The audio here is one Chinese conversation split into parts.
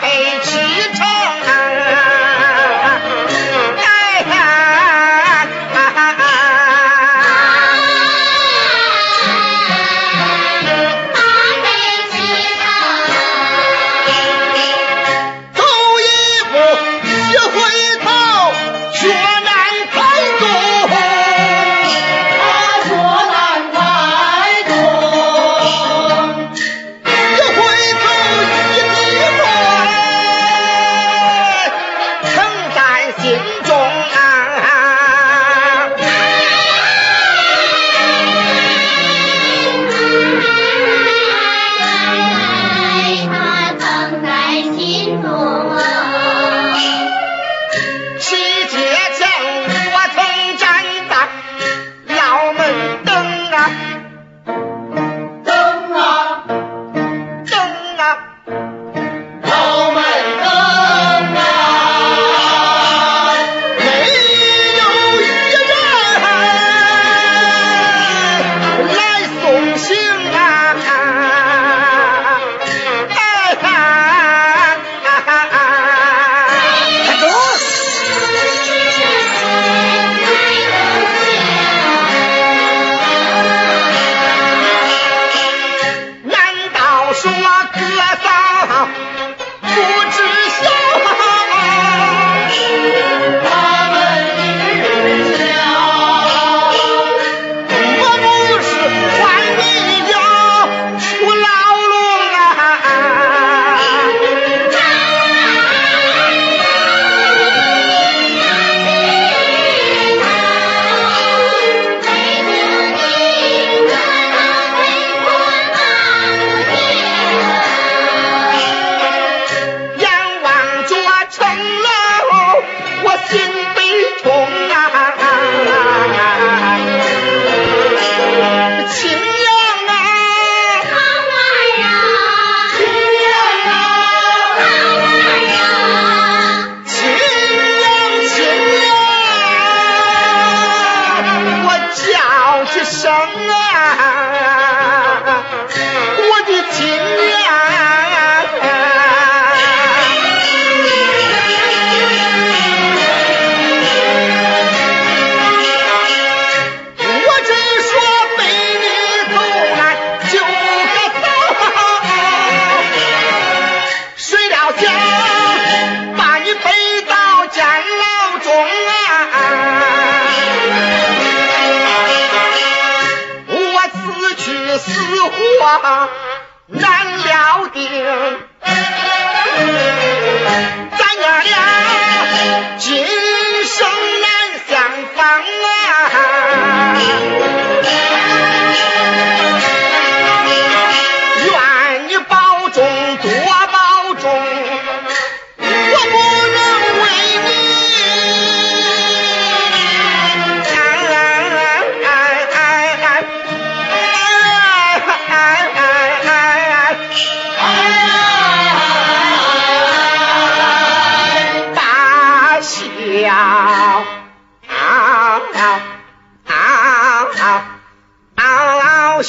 page. 我难了定。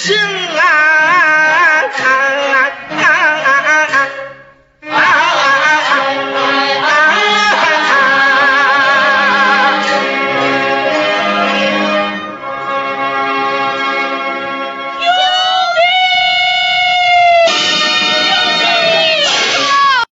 sin